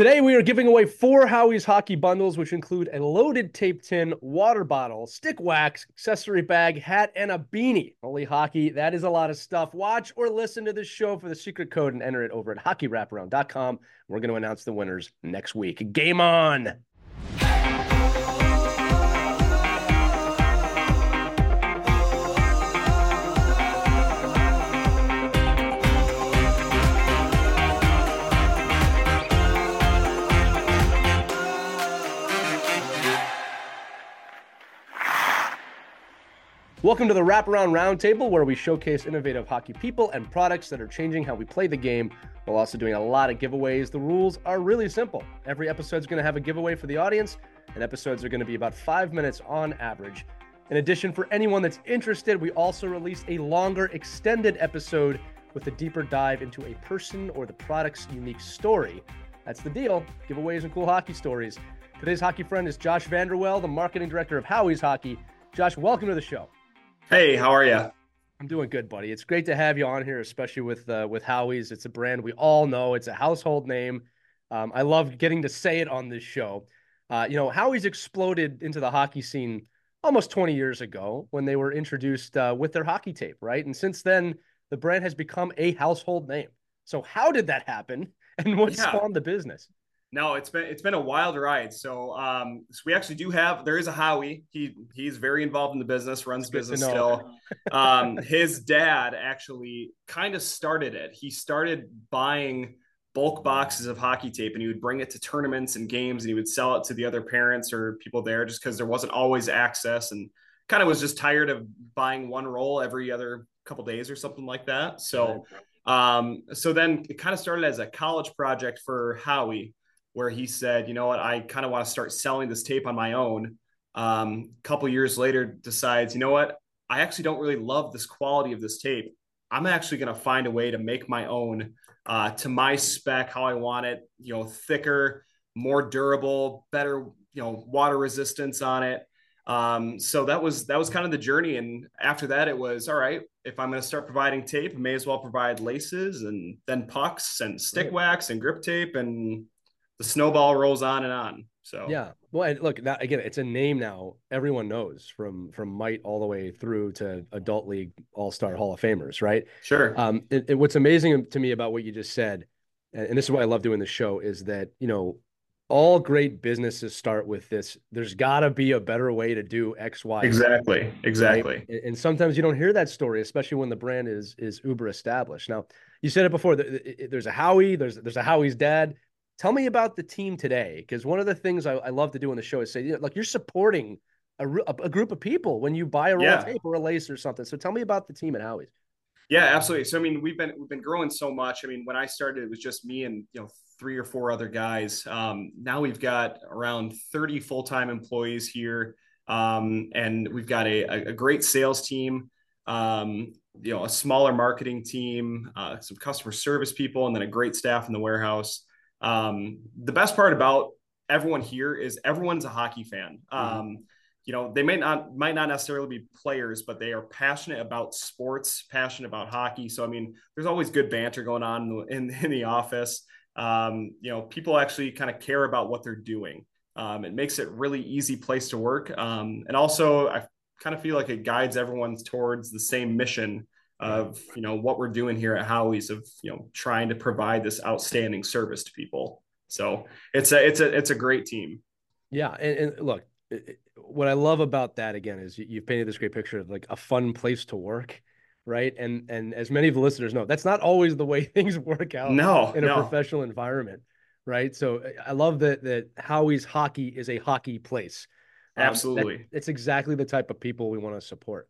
Today, we are giving away four Howie's hockey bundles, which include a loaded tape tin, water bottle, stick wax, accessory bag, hat, and a beanie. Holy hockey, that is a lot of stuff. Watch or listen to this show for the secret code and enter it over at hockeywraparound.com. We're going to announce the winners next week. Game on! Welcome to the Wraparound Roundtable, where we showcase innovative hockey people and products that are changing how we play the game while also doing a lot of giveaways. The rules are really simple. Every episode is going to have a giveaway for the audience, and episodes are going to be about five minutes on average. In addition, for anyone that's interested, we also release a longer, extended episode with a deeper dive into a person or the product's unique story. That's the deal giveaways and cool hockey stories. Today's hockey friend is Josh VanderWel, the marketing director of Howie's Hockey. Josh, welcome to the show. Hey, how are you? I'm doing good, buddy. It's great to have you on here, especially with uh, with Howie's. It's a brand we all know. It's a household name. Um, I love getting to say it on this show. Uh, you know, Howie's exploded into the hockey scene almost 20 years ago when they were introduced uh, with their hockey tape, right? And since then, the brand has become a household name. So, how did that happen, and what yeah. spawned the business? No, it's been it's been a wild ride. So, um, so we actually do have there is a Howie. He he's very involved in the business, runs business still. um, his dad actually kind of started it. He started buying bulk boxes of hockey tape and he would bring it to tournaments and games and he would sell it to the other parents or people there just because there wasn't always access and kind of was just tired of buying one roll every other couple days or something like that. So um, so then it kind of started as a college project for Howie where he said, you know what, I kind of want to start selling this tape on my own. Um, a couple years later, decides, you know what, I actually don't really love this quality of this tape. I'm actually going to find a way to make my own uh, to my spec, how I want it, you know, thicker, more durable, better, you know, water resistance on it. Um, so that was that was kind of the journey. And after that, it was all right. If I'm going to start providing tape, I may as well provide laces and then pucks and stick right. wax and grip tape and the snowball rolls on and on. So yeah, well, and look, now, again, it's a name now everyone knows from from might all the way through to adult league all star Hall of Famers, right? Sure. Um, it, it, what's amazing to me about what you just said, and, and this is why I love doing the show, is that you know all great businesses start with this. There's got to be a better way to do X, Y. Exactly. Exactly. Right? And sometimes you don't hear that story, especially when the brand is is uber established. Now, you said it before. There's a Howie. There's there's a Howie's dad. Tell me about the team today, because one of the things I, I, love to do on the show is say, you know, like you're supporting a, a, group of people when you buy a roll yeah. of tape or a lace or something. So tell me about the team at Howie's. Yeah, absolutely. So I mean, we've been we've been growing so much. I mean, when I started, it was just me and you know three or four other guys. Um, now we've got around 30 full time employees here, um, and we've got a, a great sales team. Um, you know, a smaller marketing team, uh, some customer service people, and then a great staff in the warehouse. Um, the best part about everyone here is everyone's a hockey fan. Mm-hmm. Um, you know, they may not might not necessarily be players, but they are passionate about sports, passionate about hockey. So I mean, there's always good banter going on in the, in, in the office. Um, you know, people actually kind of care about what they're doing. Um, it makes it really easy place to work, um, and also I kind of feel like it guides everyone towards the same mission of you know what we're doing here at Howie's of you know trying to provide this outstanding service to people. So it's a it's a it's a great team. Yeah, and, and look, what I love about that again is you've painted this great picture of like a fun place to work, right? And and as many of the listeners know, that's not always the way things work out. No, in a no. professional environment, right? So I love that that Howie's hockey is a hockey place. Um, Absolutely, that, it's exactly the type of people we want to support.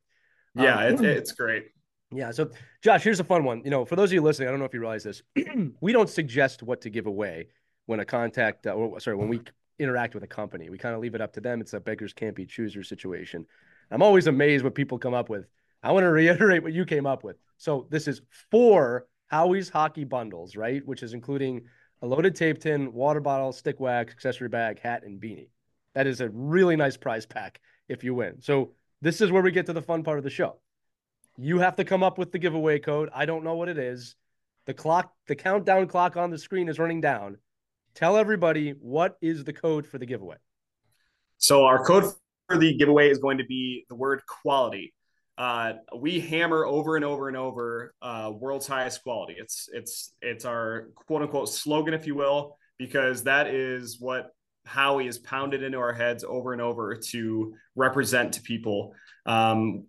Yeah, um, it's, it's great. Yeah. So, Josh, here's a fun one. You know, for those of you listening, I don't know if you realize this. we don't suggest what to give away when a contact, uh, or sorry, when we interact with a company. We kind of leave it up to them. It's a beggars can't be choosers situation. I'm always amazed what people come up with. I want to reiterate what you came up with. So, this is four Howie's hockey bundles, right? Which is including a loaded tape tin, water bottle, stick wax, accessory bag, hat, and beanie. That is a really nice prize pack if you win. So, this is where we get to the fun part of the show. You have to come up with the giveaway code. I don't know what it is. The clock, the countdown clock on the screen is running down. Tell everybody what is the code for the giveaway. So our code for the giveaway is going to be the word quality. Uh, we hammer over and over and over uh, world's highest quality. It's it's it's our quote unquote slogan, if you will, because that is what Howie is pounded into our heads over and over to represent to people. Um,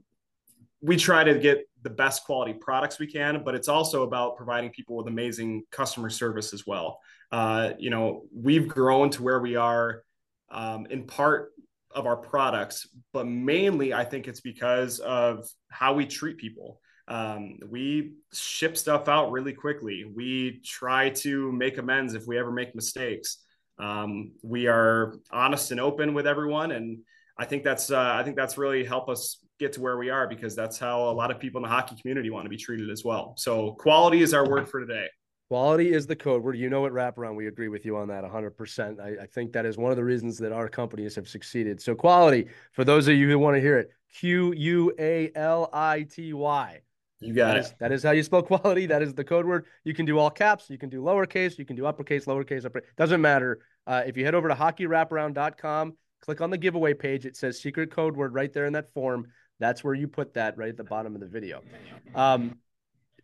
we try to get the best quality products we can, but it's also about providing people with amazing customer service as well. Uh, you know, we've grown to where we are um, in part of our products, but mainly I think it's because of how we treat people. Um, we ship stuff out really quickly. We try to make amends if we ever make mistakes. Um, we are honest and open with everyone, and I think that's uh, I think that's really helped us get to where we are because that's how a lot of people in the hockey community want to be treated as well. So quality is our word for today. Quality is the code word. You know what, Wraparound, we agree with you on that 100%. I, I, think that is one of the reasons that our companies have succeeded. So, quality, for those of you who want to hear it, Q U A L I T Y. You got that it. Is, that is how you spell quality. That is the code word. You can do all caps, you can do lowercase, you can do uppercase, lowercase, uppercase. Doesn't matter. Uh, if you head over to hockeywraparound.com, click on the giveaway page, it says secret code word right there in that form. That's where you put that right at the bottom of the video. Um,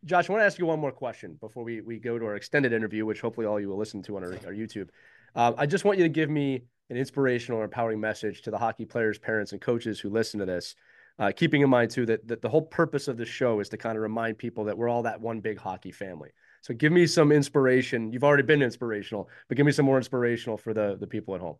Josh, I want to ask you one more question before we, we go to our extended interview, which hopefully all you will listen to on our, our YouTube. Uh, I just want you to give me an inspirational or empowering message to the hockey players, parents, and coaches who listen to this. Uh, keeping in mind too that, that the whole purpose of the show is to kind of remind people that we're all that one big hockey family. So give me some inspiration. You've already been inspirational, but give me some more inspirational for the the people at home.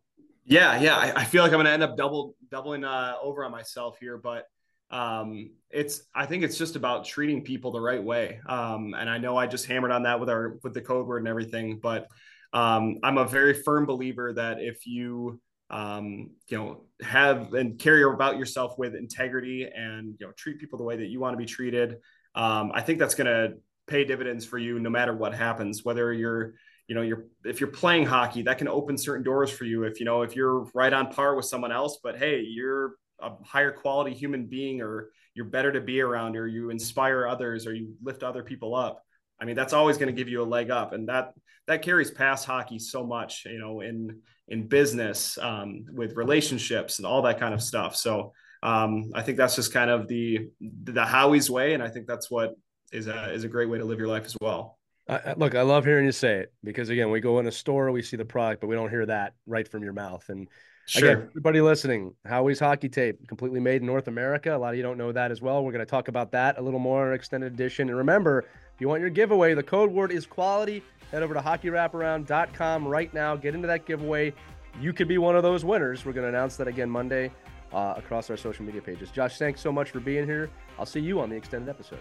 Yeah, yeah. I, I feel like I'm going to end up double doubling uh, over on myself here, but um, it's I think it's just about treating people the right way. Um, and I know I just hammered on that with our with the code word and everything, but um, I'm a very firm believer that if you um, you know have and carry about yourself with integrity and you know treat people the way that you want to be treated, um, I think that's going to pay dividends for you no matter what happens. Whether you're you know you're if you're playing hockey that can open certain doors for you if you know if you're right on par with someone else but hey you're a higher quality human being or you're better to be around or you inspire others or you lift other people up i mean that's always going to give you a leg up. And that that carries past hockey so much you know in in business um, with relationships and all that kind of stuff. So um, i think that's just kind of the the howie's way. And i think that's what is a is a great way to live your life as well uh, look, I love hearing you say it because again, we go in a store, we see the product, but we don't hear that right from your mouth. And Sure. Again, everybody listening, Howie's Hockey Tape, completely made in North America. A lot of you don't know that as well. We're going to talk about that a little more in extended edition. And remember, if you want your giveaway, the code word is quality. Head over to hockeywraparound.com right now. Get into that giveaway. You could be one of those winners. We're going to announce that again Monday uh, across our social media pages. Josh, thanks so much for being here. I'll see you on the extended episode.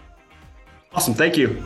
Awesome. Thank you.